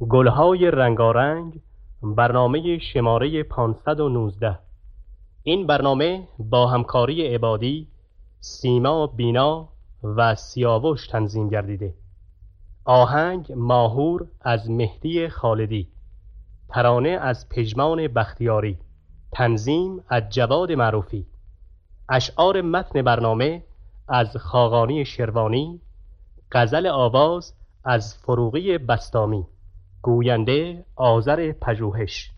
گلهای رنگارنگ برنامه شماره 519 این برنامه با همکاری عبادی سیما بینا و سیاوش تنظیم گردیده. آهنگ ماهور از مهدی خالدی. ترانه از پژمان بختیاری. تنظیم از جواد معروفی. اشعار متن برنامه از خاقانی شروانی. غزل آواز از فروغی بستامی. گوینده آذر پژوهش.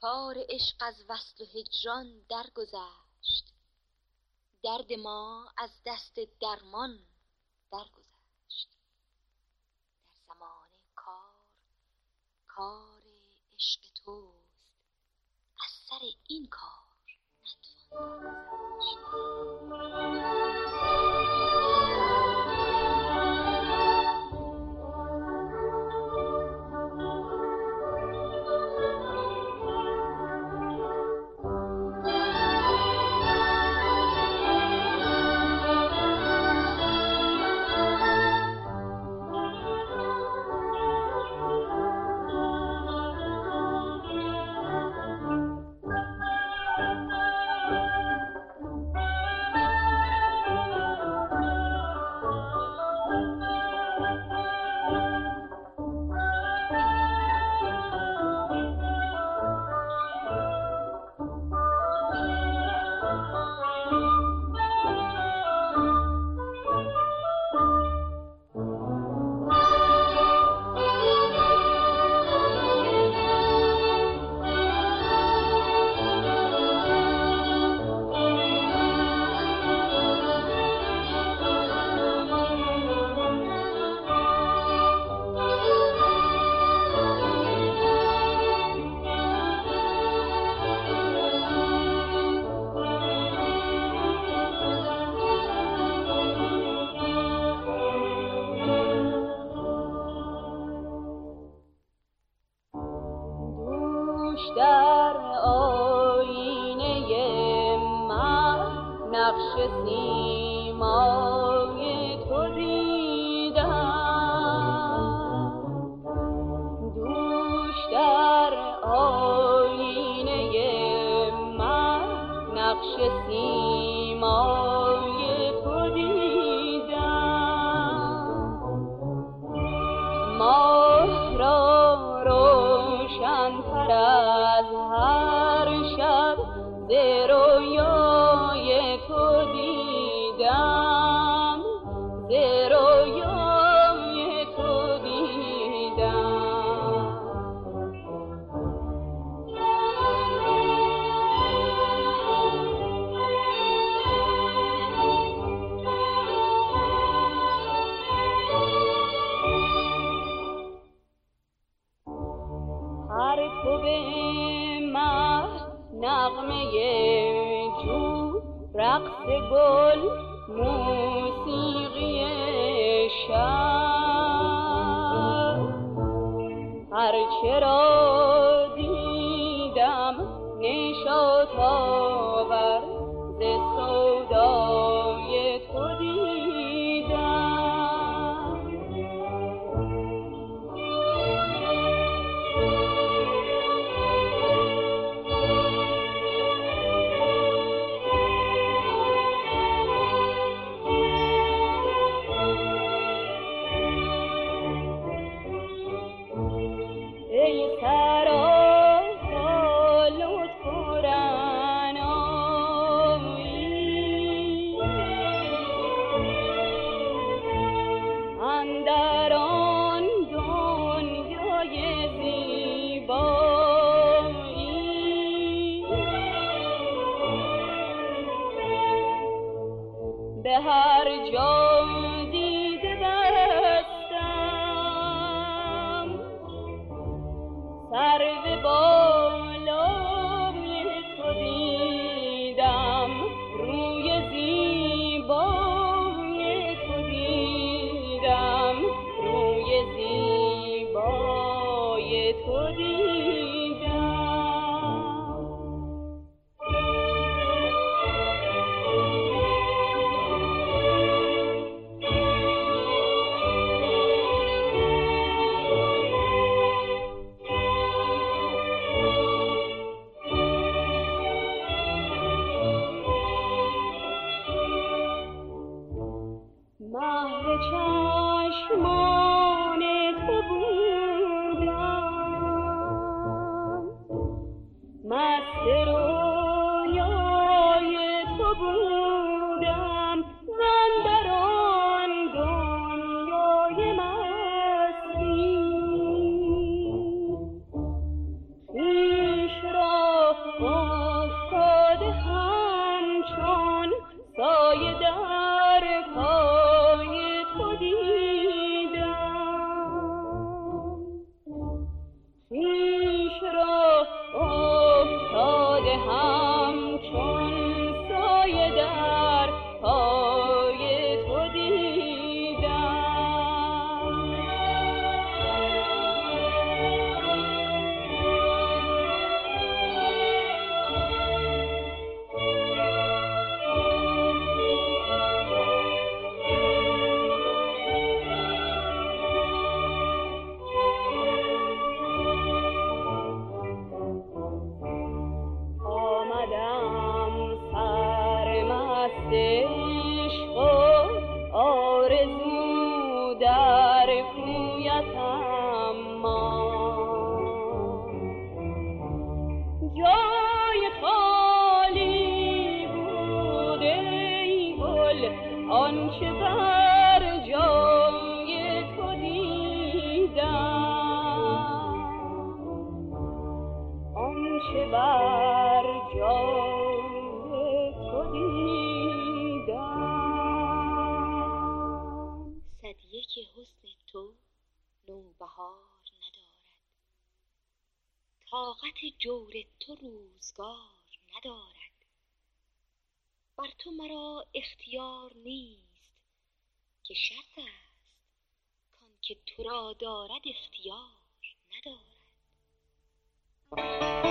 کار عشق از وصل و هجران درگذشت. درد ما از دست درمان درگذشت. در زمان کار کار عشق توست. از سر این کار نتوان کار بخش سیما محبوب ما نغمه جو رقص گل موسیقی شاد. Hare você. طاقت جور تو روزگار ندارد. بر تو مرا اختیار نیست که شرط است کان که تو را دارد اختیار ندارد.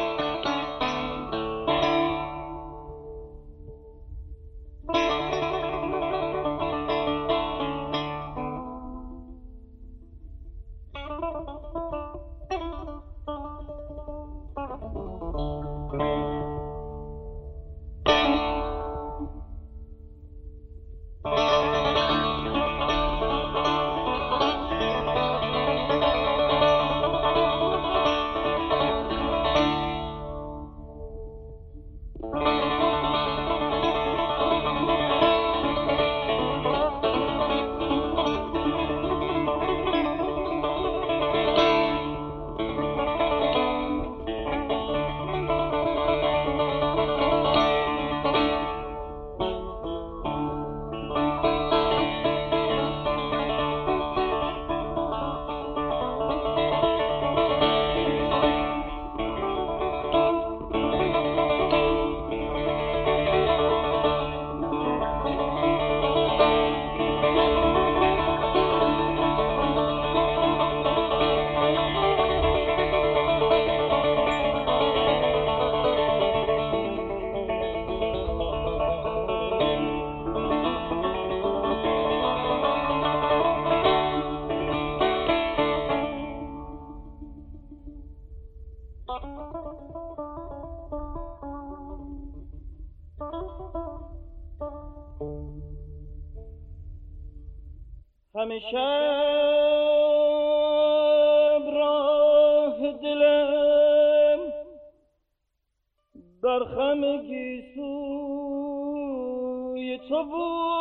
همیشه راه دلم بر خم گیسوی تو بود.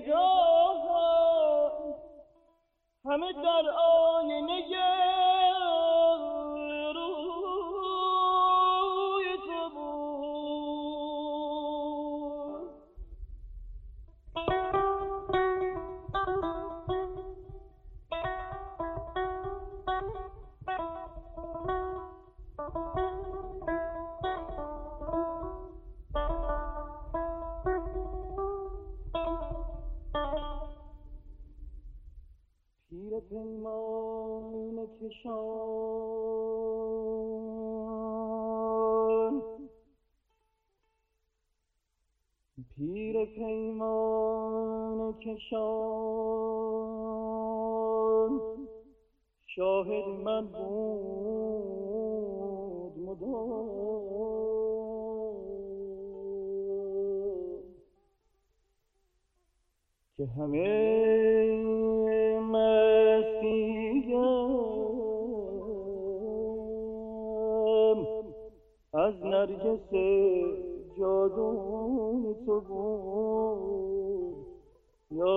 نگاهم همه در آینه کشان شاهد من بود مدام. که همه مستیم از نرگس جادوی تو بود. یا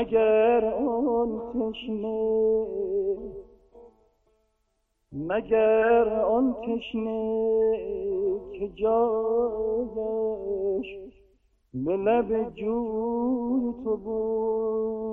مگر آن تشنه مگر آن تشنه که جایش به لب جوی تو بود.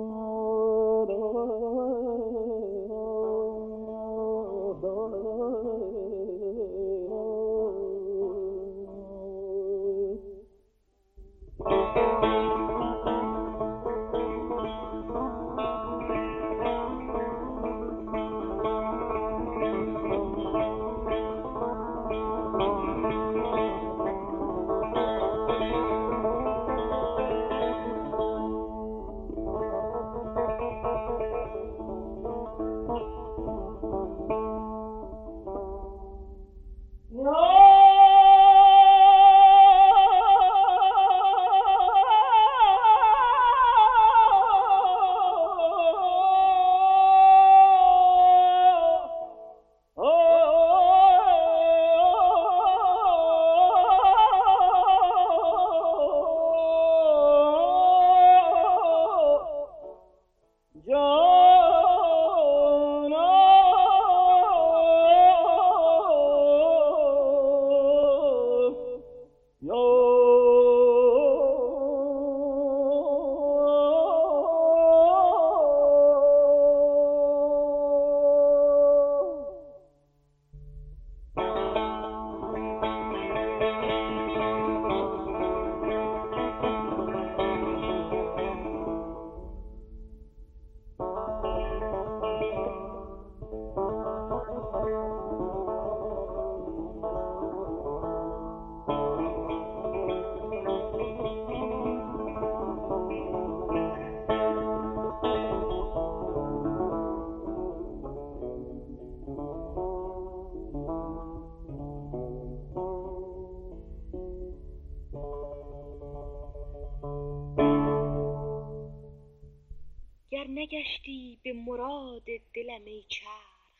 مراد دلم ای چرخ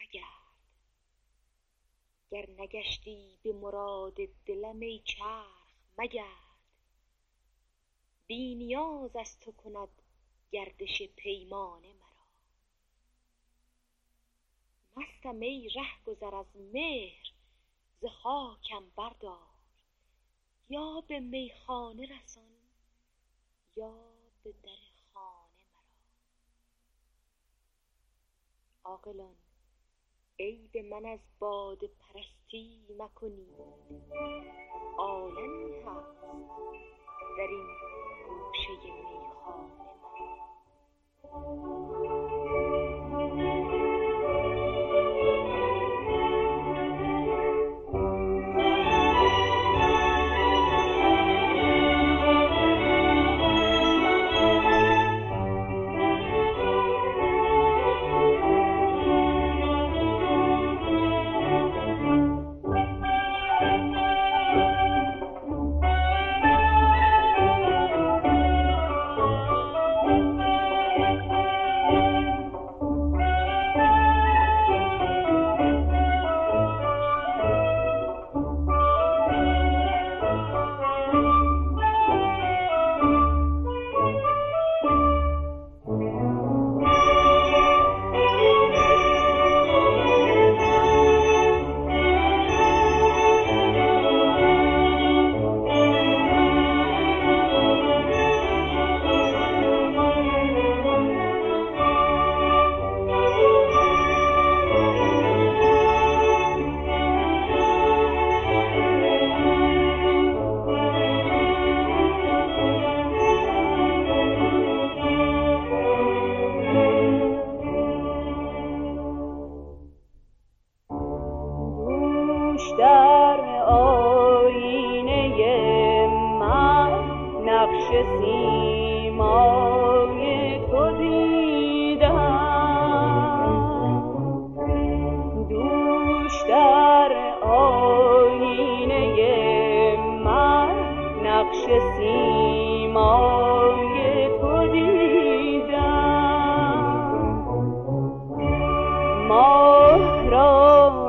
مگرد. گر نگشتی به مراد دلم ای چرخ مگرد. بی نیاز از تو کند گردش پیمانه مرا. مستم ای رهگذر از مهر ز خاکم بردار. یا به میخانه رسان یا به در خانه مرا عاقلان عیب من از باده پرستی مکنید. عالمی هست در این گوشه میخانه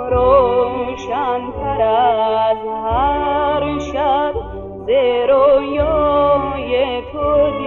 روشن تر از هر شب ز رویای تو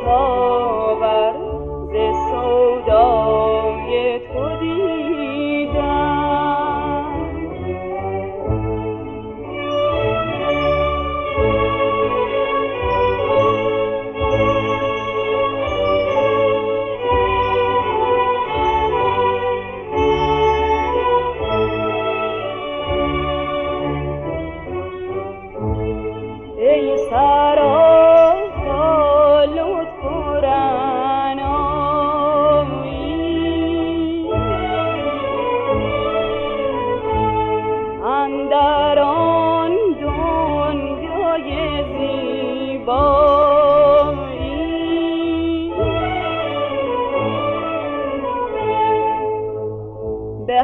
Oh.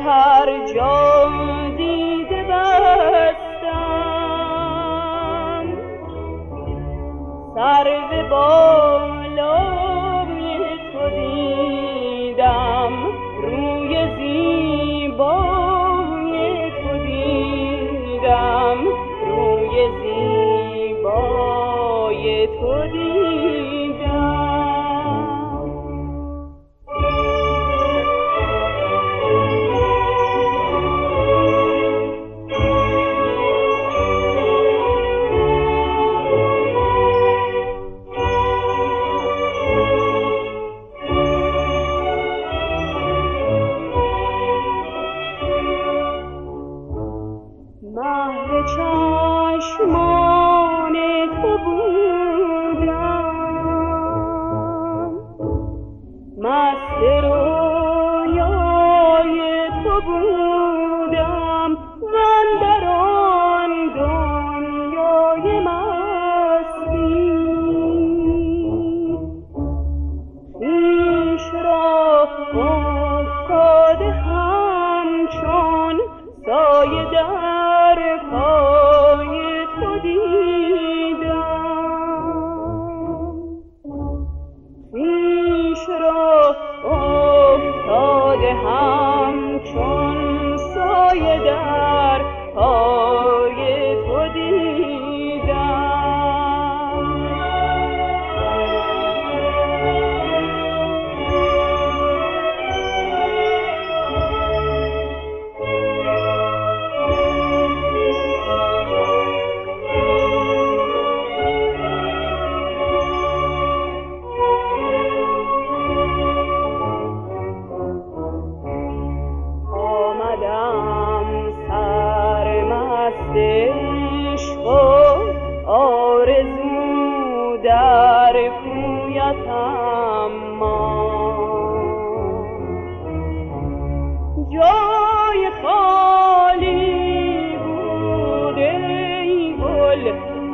هر جا دیده بستم. سر به مرا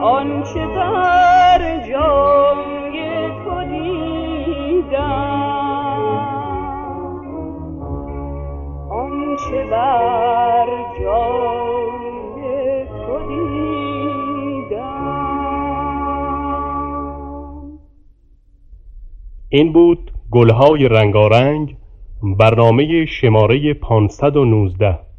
آنچه بر جای تو دیدم. آنچه بر جای تو دیدم. این بود گلهای رنگارنگ برنامه شماره 519